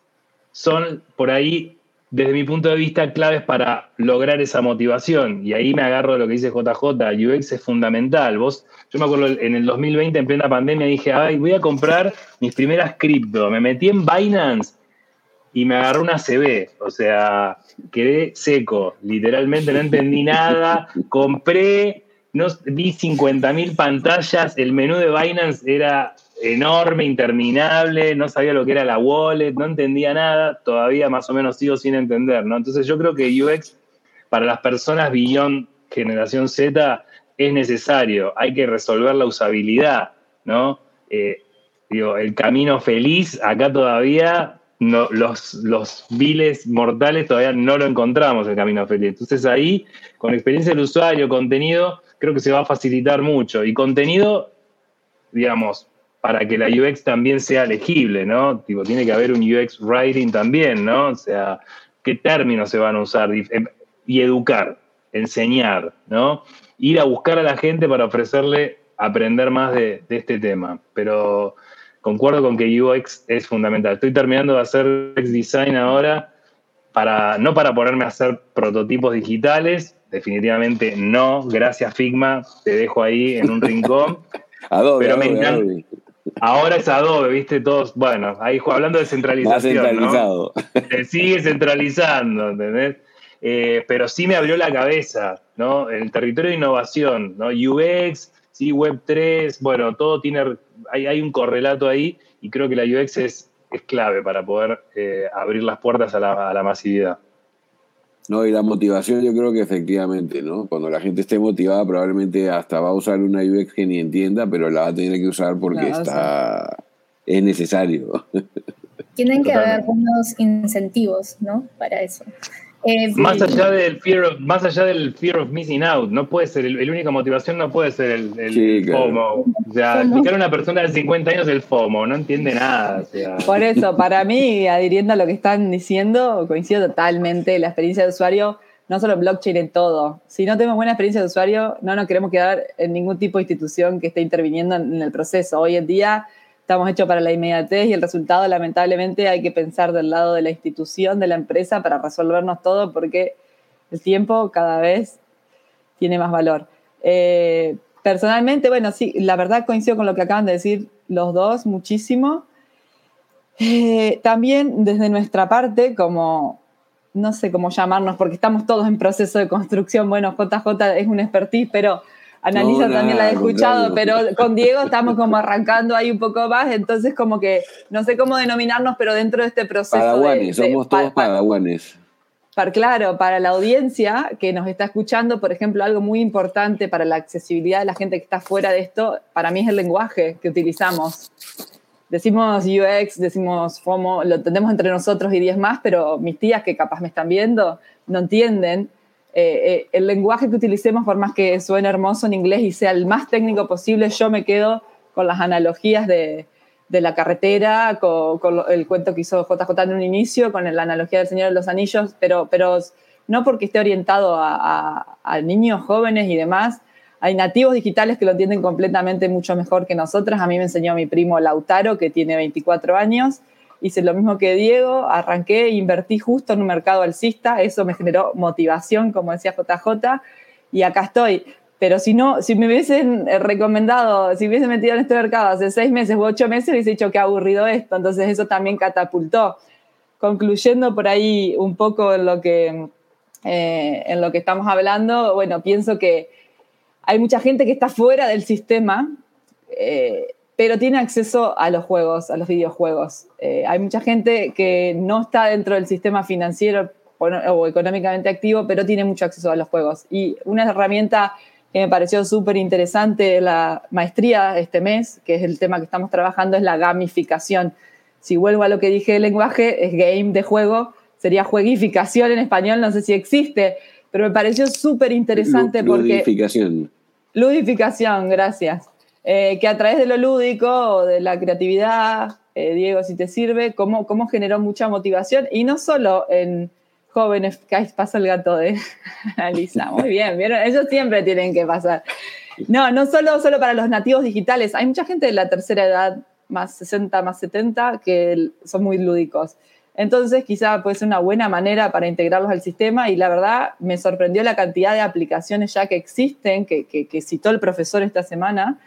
son por ahí desde mi punto de vista, claves para lograr esa motivación. Y ahí me agarro de lo que dice JJ, UX es fundamental. Vos, yo me acuerdo en el 2020, en plena pandemia, dije, ay, voy a comprar mis primeras cripto. Me metí en Binance y me agarró una CB. O sea, quedé seco. Literalmente no entendí nada. Compré, no, vi 50.000 pantallas. El menú de Binance era enorme, interminable, no sabía lo que era la wallet, no entendía nada, todavía más o menos sigo sin entender, ¿no? Entonces yo creo que UX para las personas billón generación Z es necesario, hay que resolver la usabilidad, ¿no? Eh, digo, el camino feliz, acá todavía no, los, los viles mortales todavía no lo encontramos el camino feliz. Entonces ahí, con experiencia del usuario, contenido, creo que se va a facilitar mucho. Y contenido, digamos, para que la UX también sea legible, ¿no? Tipo, tiene que haber un UX writing también, ¿no? O sea, qué términos se van a usar em, y educar, enseñar, ¿no? Ir a buscar a la gente para ofrecerle aprender más de, este tema. Pero concuerdo con que UX es fundamental. Estoy terminando de hacer UX design ahora, para, no para ponerme a hacer prototipos digitales, definitivamente no, gracias Figma, te dejo ahí en un rincón. Adobe, pero me encanta, Ahora es Adobe, viste, todos, bueno, ahí hablando de centralización. centralizado. Se sigue centralizando, ¿entendés? Eh, pero sí me abrió la cabeza, ¿no? El territorio de innovación, ¿no? UX, sí, Web3, bueno, todo tiene, hay, hay un correlato ahí y creo que la UX es, es clave para poder eh, abrir las puertas a la, a la masividad. No, y la motivación yo creo que efectivamente, ¿no? Cuando la gente esté motivada probablemente hasta va a usar una UX que ni entienda, pero la va a tener que usar porque está es necesario. Tienen que haber algunos incentivos, ¿no? Para eso. Eh, más allá del fear of, más allá del fear of missing out, no puede ser, el, única motivación no puede ser el, FOMO. O sea, explicar a una persona de 50 años el FOMO, no entiende nada. Por eso, para mí, adhiriendo a lo que están diciendo, coincido totalmente, la experiencia de usuario, no solo blockchain en todo. Si no tenemos buena experiencia de usuario, no nos queremos quedar en ningún tipo de institución que esté interviniendo en el proceso. Hoy en día estamos hechos para la inmediatez y el resultado lamentablemente hay que pensar del lado de la institución, de la empresa para resolvernos todo porque el tiempo cada vez tiene más valor. Eh, personalmente, bueno, sí, la verdad coincido con lo que acaban de decir los dos muchísimo. Eh, también desde nuestra parte, como no sé cómo llamarnos, porque estamos todos en proceso de construcción. Bueno, JJ es un expertise, pero Analiza también la he escuchado, pero con Diego estamos como arrancando ahí un poco más, entonces como que no sé cómo denominarnos, pero dentro de este proceso. Padawanes, somos todos padawanes. Para, claro, para la audiencia que nos está escuchando, por ejemplo, algo muy importante para la accesibilidad de la gente que está fuera de esto, para mí es el lenguaje que utilizamos. Decimos UX, decimos FOMO, lo entendemos entre nosotros y 10 más, pero mis tías que capaz me están viendo no entienden eh, eh, el lenguaje que utilicemos, por más que suene hermoso en inglés y sea el más técnico posible, yo me quedo con las analogías de, la carretera, con, el cuento que hizo JJ en un inicio, con la analogía del Señor de los Anillos, pero, pero no porque esté orientado a, a, niños jóvenes y demás. Hay nativos digitales que lo entienden completamente mucho mejor que nosotras. A mí me enseñó mi primo Lautaro, que tiene 24 años, hice lo mismo que Diego, arranqué, invertí justo en un mercado alcista, eso me generó motivación, como decía JJ, y acá estoy. Pero si no, si me hubiesen eh, recomendado, si hubiese metido en este mercado hace seis meses u ocho meses, hubiese dicho que aburrido esto. Entonces eso también catapultó. Concluyendo por ahí un poco en lo que, eh, en lo que estamos hablando, bueno, pienso que hay mucha gente que está fuera del sistema. Eh, pero tiene acceso a los juegos, a los videojuegos. Eh, hay mucha gente que no está dentro del sistema financiero o, económicamente activo, pero tiene mucho acceso a los juegos. Y una herramienta que me pareció súper interesante la maestría este mes, que es el tema que estamos trabajando, es la gamificación. Si vuelvo a lo que dije del lenguaje, es game de juego, sería jueguificación en español, no sé si existe, pero me pareció súper interesante porque... Ludificación. Ludificación, gracias. Eh, que a través de lo lúdico de la creatividad, eh, Diego, si te sirve, cómo, cómo generó mucha motivación, y no solo en jóvenes, que pasa el gato de Alisa, muy bien, ¿vieron? Ellos siempre tienen que pasar. No, no solo, solo para los nativos digitales, hay mucha gente de la tercera edad, más 60, más 70, que son muy lúdicos. Entonces, quizá puede ser una buena manera para integrarlos al sistema y la verdad me sorprendió la cantidad de aplicaciones ya que existen, que, que, que citó el profesor esta semana,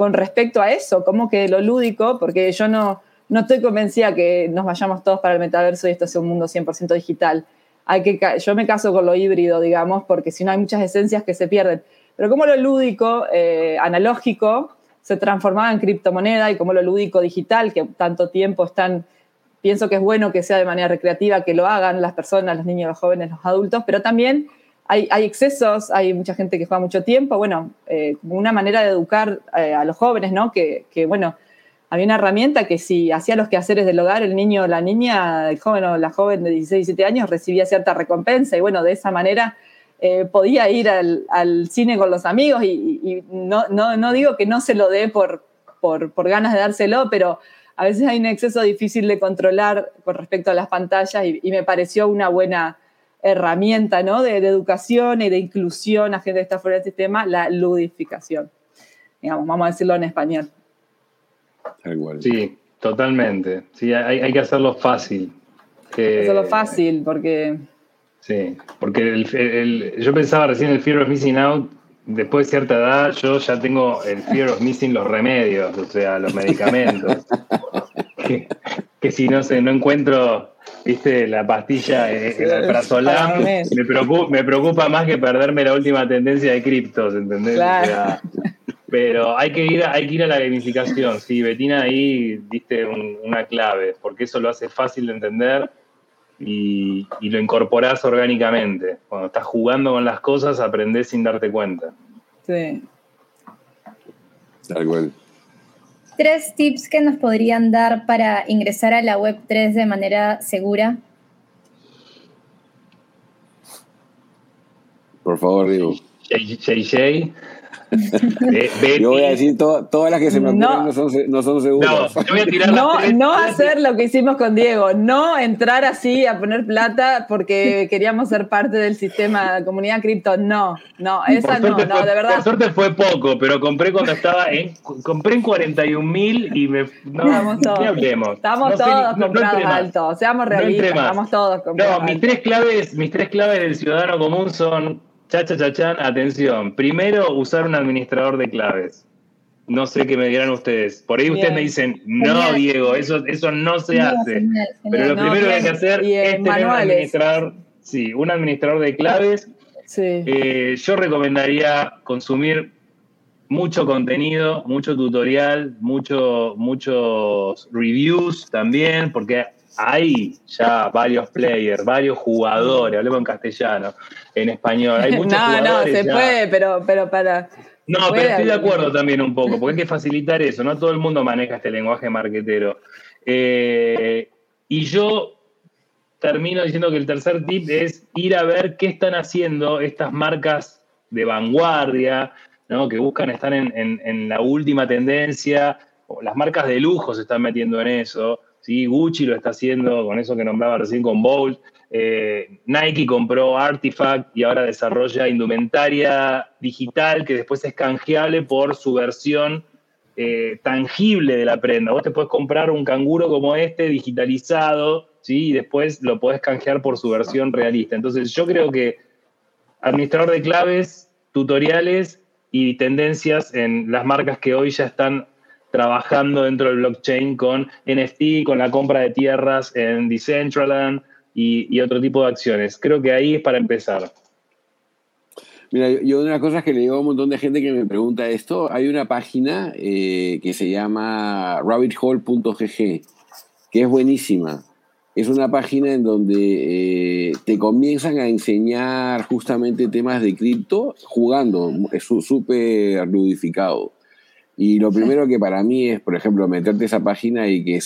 con respecto a eso, como que lo lúdico, porque yo no, no estoy convencida que nos vayamos todos para el metaverso y esto sea un mundo 100% digital. Hay que, yo me caso con lo híbrido, digamos, porque si no hay muchas esencias que se pierden. Pero como lo lúdico, eh, analógico, se transformaba en criptomoneda y como lo lúdico digital, que tanto tiempo están, pienso que es bueno que sea de manera recreativa, que lo hagan las personas, los niños, los jóvenes, los adultos, pero también hay, excesos, hay mucha gente que juega mucho tiempo, bueno, eh, una manera de educar eh, a los jóvenes, ¿no? Que, bueno, había una herramienta que si hacía los quehaceres del hogar, el niño o la niña, el joven o la joven de 16, 17 años recibía cierta recompensa. Y bueno, de esa manera eh, podía ir al, cine con los amigos. Y, no, no, digo que no se lo dé por, por, ganas de dárselo, pero a veces hay un exceso difícil de controlar con respecto a las pantallas y me pareció una buena herramienta ¿no? de, educación y de inclusión a gente que está fuera del sistema, la ludificación. Digamos, vamos a decirlo en español. Sí, totalmente. Sí, hay, que hacerlo fácil. hacerlo fácil, porque... Sí, porque yo pensaba recién el fear of missing out, después de cierta edad yo ya tengo el fear of missing los remedios, o sea, los medicamentos. que, que si no sé, no encuentro viste, la pastilla, eh, el alprazolam, me preocupa, me preocupa más que perderme la última tendencia de criptos, ¿entendés? pero hay que, ir a, hay que ir a la gamificación, sí, Betina ahí diste una clave, porque eso lo hace fácil de entender y, lo incorporás orgánicamente. Cuando estás jugando con las cosas, aprendés sin darte cuenta. Sí. Tal cual. Tres tips que nos podrían dar para ingresar a la web 3 de manera segura. Por favor, digo. JJ. Yo voy a decir todas las que se me ocurren no, son, no son seguras. No, no, hacer lo que hicimos con Diego, no entrar así a poner plata porque queríamos ser parte del sistema de comunidad cripto. No, no, esa no, no, de verdad. Por suerte fue poco, pero compré cuando estaba en, compré en 41 mil y me. No, Estamos todos, hablemos. Estamos todos comprados alto, seamos realistas, estamos todos comprados. No, mis tres claves, mis tres claves del ciudadano común son Cha, cha, cha, chan, atención. Primero, usar un administrador de claves. No sé qué me dirán ustedes. Por ahí ustedes me dicen, no, Diego, eso, eso no se hace. Pero lo primero que hay que hacer es tener un administrador, sí, un administrador de claves. Sí. Eh, yo recomendaría consumir mucho contenido, mucho tutorial, mucho, muchos reviews también, porque hay ya varios players, varios jugadores, hablemos en castellano, en español. Hay muchos no, no, se puede, pero, pero para. No, pero estoy de acuerdo también un poco, porque hay que facilitar eso. No todo el mundo maneja este lenguaje marquetero. Eh, y yo termino diciendo que el tercer tip es ir a ver qué están haciendo estas marcas de vanguardia, ¿no? que buscan estar en, en la última tendencia. Las marcas de lujo se están metiendo en eso. ¿Sí? Gucci lo está haciendo con eso que nombraba recién con Bolt. Eh, Nike compró Artifact y ahora desarrolla indumentaria digital que después es canjeable por su versión eh, tangible de la prenda. Vos te puedes comprar un canguro como este digitalizado ¿sí? y después lo podés canjear por su versión realista. Entonces yo creo que administrador de claves, tutoriales y tendencias en las marcas que hoy ya están trabajando dentro del blockchain con NFT, con la compra de tierras en Decentraland y, otro tipo de acciones. Creo que ahí es para empezar. Mira, yo una cosas que le digo a un montón de gente que me pregunta esto, hay una página eh, que se llama rabbithole.gg, que es buenísima. Es una página en donde eh, te comienzan a enseñar justamente temas de cripto jugando, es súper ludificado. Y lo primero que para mí es, por ejemplo, meterte esa página y que,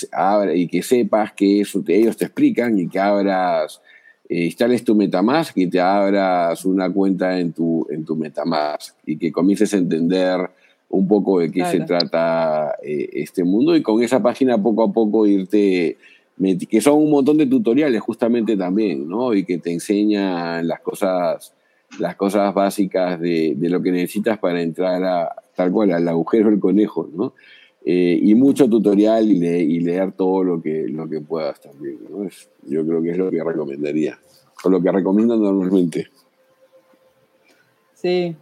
y que sepas que eso ellos te explican y que abras, eh, instales tu Metamask y te abras una cuenta en tu, en tu Metamask y que comiences a entender un poco de qué se trata eh, este mundo y con esa página poco a poco irte, que son un montón de tutoriales justamente también, ¿no? Y que te enseñan las cosas, las cosas básicas de, de lo que necesitas para entrar a, tal cual, al agujero del conejo, ¿no? Eh, y mucho tutorial y, leer todo lo que, lo que puedas también, ¿no? yo creo que es lo que recomendaría, o lo que recomiendan normalmente. Sí,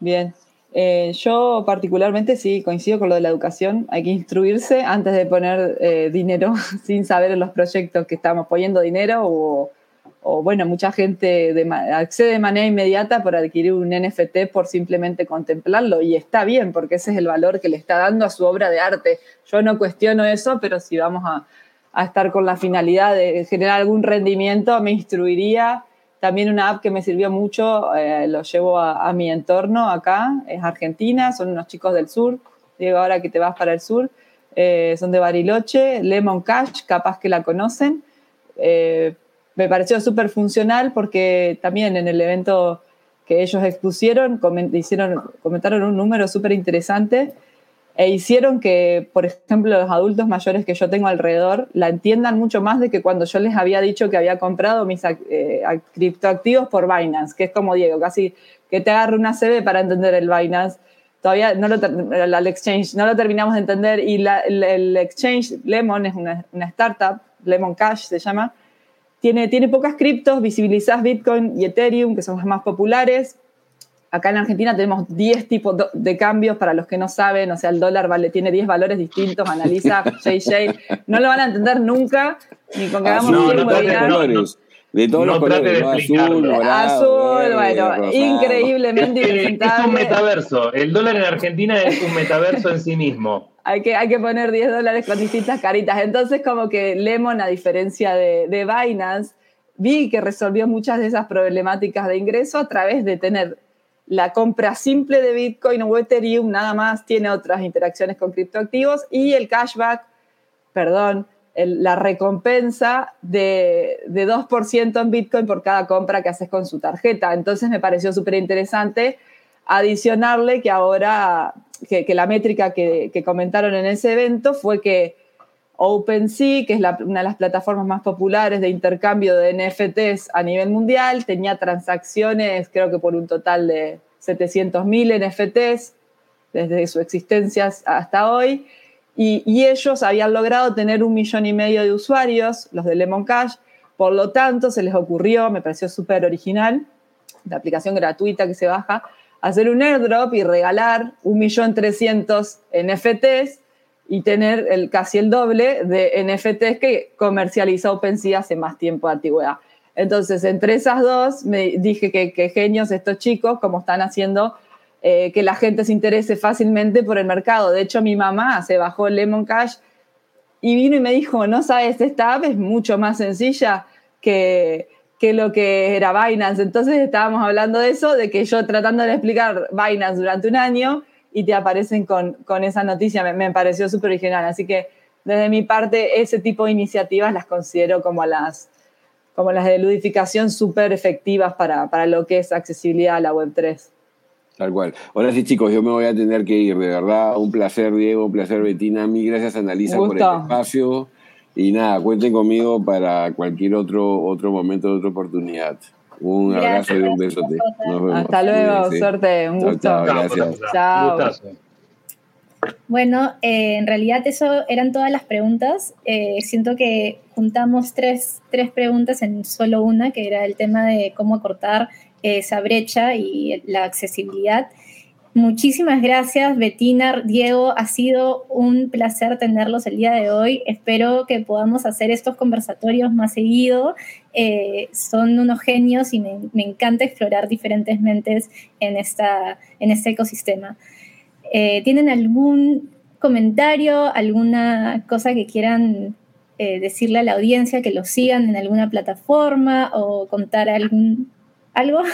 bien. Eh, yo particularmente sí coincido con lo de la educación. Hay que instruirse antes de poner eh, dinero sin saber en los proyectos que estamos poniendo dinero o, o bueno, mucha gente accede de manera inmediata por adquirir un NFT por simplemente contemplarlo y está bien porque ese es el valor que le está dando a su obra de arte. Yo no cuestiono eso, pero si vamos a, estar con la finalidad de generar algún rendimiento, me instruiría. También una app que me sirvió mucho, eh, lo llevo a, mi entorno acá, es Argentina, son unos chicos del sur, digo ahora que te vas para el sur, eh, son de Bariloche, Lemon Cash, capaz que la conocen. Eh, me pareció súper funcional porque también en el evento que ellos expusieron, hicieron, comentaron un número súper interesante e hicieron que, por ejemplo, los adultos mayores que yo tengo alrededor la entiendan mucho más de que cuando yo les había dicho que había comprado mis eh, criptoactivos por Binance, que es como Diego, casi que te agarre una CB para entender el Binance. Todavía no lo, el exchange no lo terminamos de entender y el, exchange Lemon es una, una startup, Lemon Cash se llama, tiene, tiene pocas criptos, visibilizás Bitcoin y Ethereum, que son las más populares. Acá en Argentina tenemos 10 tipos de cambios para los que no saben, o sea, el dólar vale, tiene 10 valores distintos, analiza JJ, no lo van a entender nunca, ni con que hagamos no, no, De todos No los colores, trate de ¿no? explicarlo. Azul, morado, Azul, verde, bueno, rosado. increíblemente Es un impresentable. metaverso. El dólar en Argentina es un metaverso en sí mismo. Hay que, hay que poner 10 dólares con distintas caritas. Entonces, como que Lemon, a diferencia de, de Binance, vi que resolvió muchas de esas problemáticas de ingreso a través de tener la compra simple de Bitcoin o Ethereum, nada más, tiene otras interacciones con criptoactivos y el cashback, perdón, la recompensa de, de 2% en Bitcoin por cada compra que haces con su tarjeta. Entonces me pareció súper interesante adicionarle que ahora, que, la métrica que, comentaron en ese evento fue que OpenSea, que es una de las plataformas más populares de intercambio de NFTs a nivel mundial, tenía transacciones, creo que por un total de 700.000 NFTs desde su existencia hasta hoy, y, ellos habían logrado tener un millón y medio de usuarios, los de Lemon Cash, por lo tanto se les ocurrió, me pareció súper original, la aplicación gratuita que se baja, hacer un airdrop y regalar 1.300.000 NFTs y tener casi el doble de NFTs que comercializa OpenSea hace más tiempo de antigüedad. Entonces, entre esas dos, me dije que, que genios estos chicos, como están haciendo eh, que la gente se interese fácilmente por el mercado. De hecho, mi mamá se bajó Lemon Cash y vino y me dijo, no sabes, esta app es mucho más sencilla que, que lo que era Binance. Entonces estábamos hablando de eso, de que yo tratando de explicar Binance durante un año y te aparecen con, con esa noticia, me, me pareció súper original. Así que desde mi parte, ese tipo de iniciativas las considero como las, como las de ludificación súper efectivas para, para lo que es accesibilidad a la Web3. Tal cual. Ahora sí, chicos, yo me voy a tener que ir. De verdad, un placer, Diego, un placer, Betina. Mil gracias, Analisa, por el espacio. Y nada, cuenten conmigo para cualquier otro, otro momento, otra oportunidad. Un Gracias, abrazo y un besote. Nos vemos. Hasta luego, suerte, un Chao, gusto. chao, gracias. Bueno, eh, en realidad eso eran todas las preguntas. Eh, siento que juntamos tres, tres preguntas en solo una, que era el tema de cómo acortar eh, esa brecha y la accesibilidad. Muchísimas gracias, Betina, Diego. Ha sido un placer tenerlos el día de hoy. Espero que podamos hacer estos conversatorios más seguido. Eh, son unos genios y me, encanta explorar diferentes mentes en, esta, en este ecosistema. Eh, ¿Tienen algún comentario, alguna cosa que quieran eh, decirle a la audiencia, que los sigan en alguna plataforma o contar algún algo?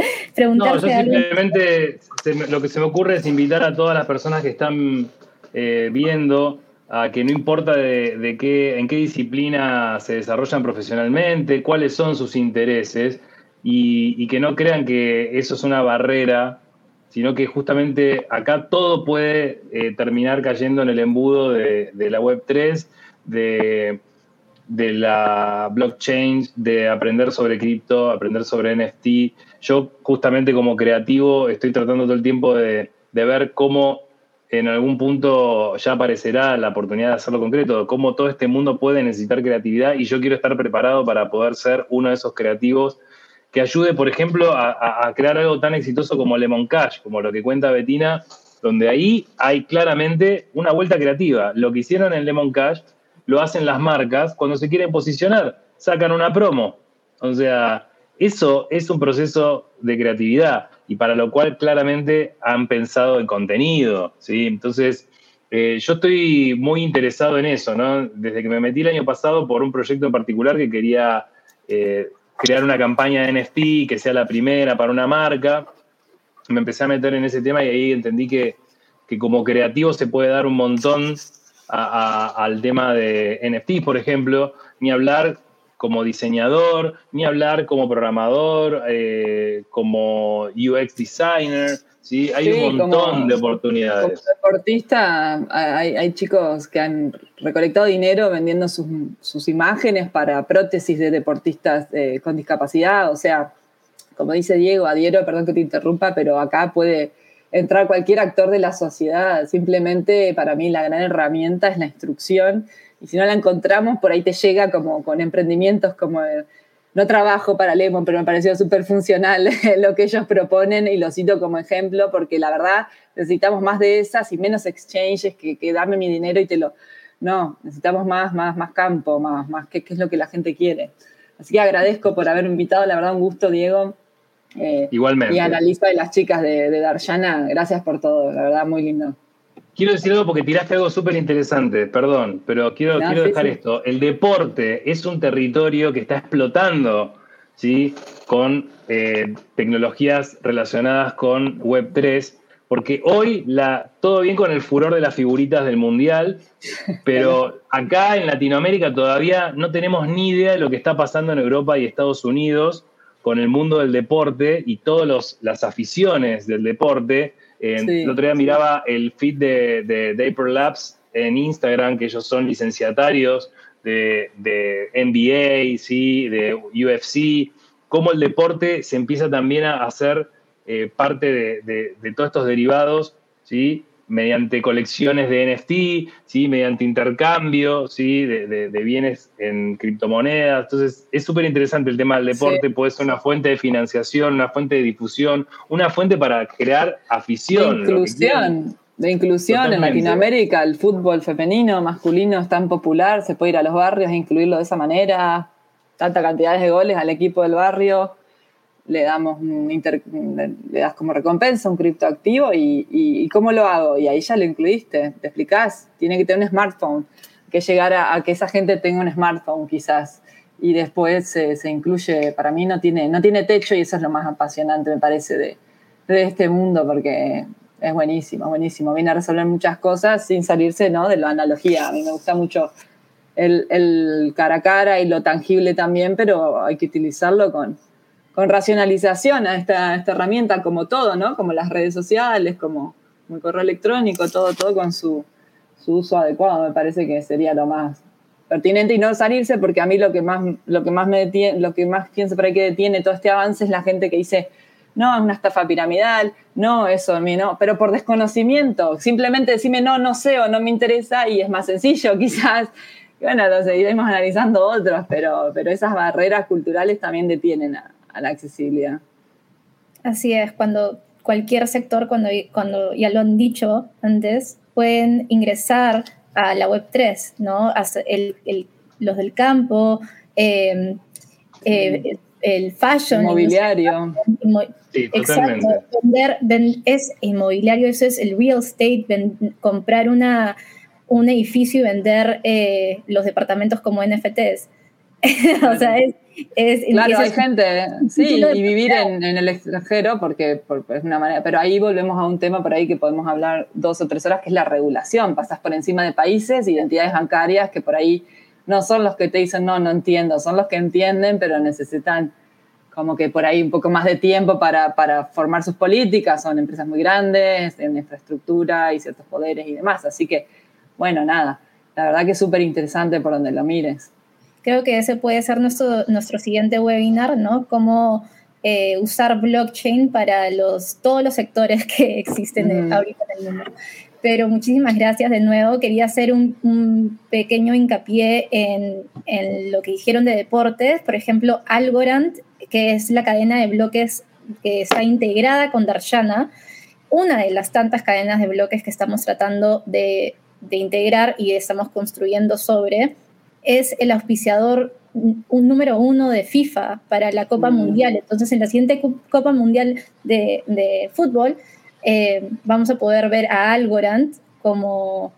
No, Preguntarse yo simplemente se me- lo que se me ocurre es invitar a todas las personas que están eh, viendo a que no importa de, de qué, en qué disciplina se desarrollan profesionalmente, cuáles son sus intereses, y, y que no crean que eso es una barrera, sino que justamente acá todo puede eh, terminar cayendo en el embudo de, de la Web3, de, de la blockchain, de aprender sobre cripto, aprender sobre NFT. Yo justamente como creativo estoy tratando todo el tiempo de, de ver cómo en algún punto ya aparecerá la oportunidad de hacerlo concreto, cómo todo este mundo puede necesitar creatividad y yo quiero estar preparado para poder ser uno de esos creativos que ayude, por ejemplo, a, a- crear algo tan exitoso como Lemon Cash, como lo que cuenta Betina, donde ahí hay claramente una vuelta creativa. Lo que hicieron en Lemon Cash lo hacen las marcas cuando se quieren posicionar, sacan una promo. O sea, eso es un proceso de creatividad y para lo cual claramente han pensado en contenido, ¿sí? Entonces, eh, yo estoy muy interesado en eso, ¿no? Desde que me metí el año pasado por un proyecto en particular que quería eh, crear una campaña de NFT que sea la primera para una marca, me empecé a meter en ese tema y ahí entendí que, que como creativo se puede dar un montón a- a- al tema de NFT, por ejemplo, ni hablar como diseñador, ni hablar como programador, eh, como UX designer, ¿sí? Hay Sí, un montón como- de Como oportunidades. deportista, hay, hay chicos que han recolectado dinero vendiendo sus, sus imágenes para prótesis de deportistas eh, con discapacidad. O sea, como dice Diego, adhiero, perdón que te interrumpa, pero acá puede entrar cualquier actor de la sociedad. Simplemente para mí la gran herramienta es la instrucción. Y si no la encontramos, por ahí te llega como con emprendimientos como... el- no trabajo para Lemon, pero me pareció súper funcional lo que ellos proponen y lo cito como ejemplo porque la verdad necesitamos más de esas y menos exchanges que, que dame mi dinero y te lo... No, necesitamos más, más, más campo, más, más qué, qué es lo que la gente quiere. Así que agradezco por haberme invitado, la verdad un gusto, Diego. Eh, Igualmente. Y analiza de las chicas de, de gracias por todo, la verdad muy lindo. Quiero decir algo porque tiraste algo súper interesante, perdón, pero quiero, quiero dejar esto. El deporte es un territorio que está explotando ¿sí? con eh, tecnologías relacionadas con Web3, porque hoy la, todo bien con el furor de las figuritas del Mundial, pero acá en Latinoamérica todavía no tenemos ni idea de lo que está pasando en Europa y Estados Unidos con el mundo del deporte y todas las aficiones del deporte el otro día miraba el feed de, de, Labs en Instagram, que ellos son licenciatarios de, NBA, ¿sí? de UFC, cómo el deporte se empieza también a hacer eh, parte de, todos estos derivados, ¿sí? Mediante colecciones de NFT, ¿sí? mediante intercambio ¿sí? de, bienes en criptomonedas. Entonces, es súper interesante el tema del deporte, puede ser una fuente de financiación, una fuente de difusión, una fuente para crear afición. De inclusión. De inclusión en Latinoamérica, el fútbol femenino, masculino es tan popular, se puede ir a los barrios e incluirlo de esa manera, tanta cantidad de goles al equipo del barrio le damos le das como recompensa un criptoactivo y, y, cómo lo hago. Y ahí ya lo incluiste, te explicás, tiene que tener un smartphone, que llegar a, que esa gente tenga un smartphone quizás. Y después se, incluye, para mí no tiene, no tiene techo y eso es lo más apasionante, me parece, de, de este mundo, porque es buenísimo, buenísimo. Viene a resolver muchas cosas sin salirse ¿no? de la analogía. A mí me gusta mucho el, el cara a cara y lo tangible también, pero hay que utilizarlo con, con racionalización a esta, esta, herramienta, como todo, ¿no? Como las redes sociales, como, el correo electrónico, todo, todo con su, su, uso adecuado, me parece que sería lo más pertinente y no salirse, porque a mí lo que más, lo que más me detiene, lo que más pienso por ahí que detiene todo este avance es la gente que dice, no, es una estafa piramidal, no, eso a mí no, pero por desconocimiento, simplemente decime no, no sé o no me interesa y es más sencillo quizás. Bueno, lo seguiremos analizando otros, pero, pero esas barreras culturales también detienen a, a la accesibilidad. Así es, cuando cualquier sector, cuando, cuando ya lo han dicho antes, pueden ingresar a la Web3, ¿no? los del campo, em, eh, el fashion. Inmobiliario. exacto. Vender, es inmobiliario, eso es el real estate, comprar una, un edificio y vender eh, los departamentos como NFTs. o sea, es, claro, hay gente, sí, y vivir en, el extranjero, porque, es una manera, pero ahí volvemos a un tema por ahí que podemos hablar dos o tres horas, que es la regulación. Pasas por encima de países, identidades bancarias que por ahí no son los que te dicen, no, no entiendo, son los que entienden, pero necesitan como que por ahí un poco más de tiempo para, para formar sus políticas, son empresas muy grandes, en infraestructura y ciertos poderes y demás. Así que, bueno, nada, la verdad que es súper interesante por donde lo mires creo que ese puede ser nuestro, nuestro siguiente webinar, ¿no? Cómo eh, usar blockchain para los, todos los sectores que existen ahorita en el mundo. Pero muchísimas gracias de nuevo. Quería hacer un, pequeño hincapié en, en, lo que dijeron de deportes. Por ejemplo, Algorand, que es la cadena de bloques que está integrada con Darshana, una de las tantas cadenas de bloques que estamos tratando de, de integrar y estamos construyendo sobre es el auspiciador un número uno de FIFA para la Copa mm. Mundial. Entonces, en la siguiente Copa Mundial de, fútbol, eh, vamos a poder ver a Algorand como...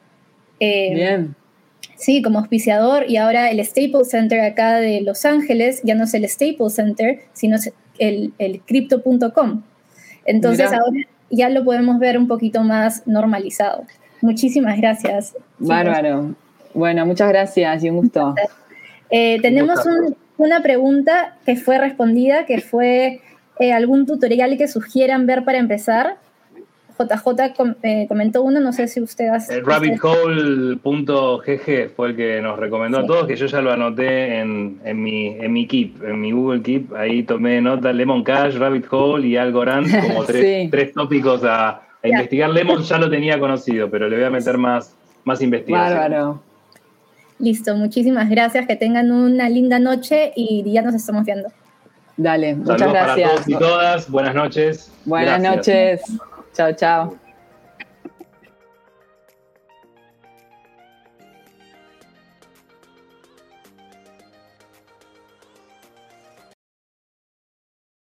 Eh, sí, como auspiciador y ahora el Staples Center acá de Los Ángeles ya no es el Staples Center, sino el, el crypto.com. Entonces ahora ya lo podemos ver un poquito más normalizado. Muchísimas gracias. Bárbaro. Bueno, muchas gracias y un gusto. Eh, tenemos una pregunta que fue respondida, que fue eh, algún tutorial que sugieran ver para empezar. JJ eh, comentó uno, no sé si usted hace. Rabbithole.gg fue el que nos recomendó a todos, que yo ya lo anoté en, en, mi, en mi Keep, en mi Google Keep. Ahí tomé nota Lemon Cash, Rabbit Hole y Algorand como tres, tres tópicos a, a investigar. Lemon ya lo tenía conocido, pero le voy a meter más, más investigación. Bárbaro. Listo, muchísimas gracias, que tengan una linda noche y ya nos estamos viendo. Dale, muchas gracias. Para todos y todas, buenas noches. Buenas noches. Chao, chao.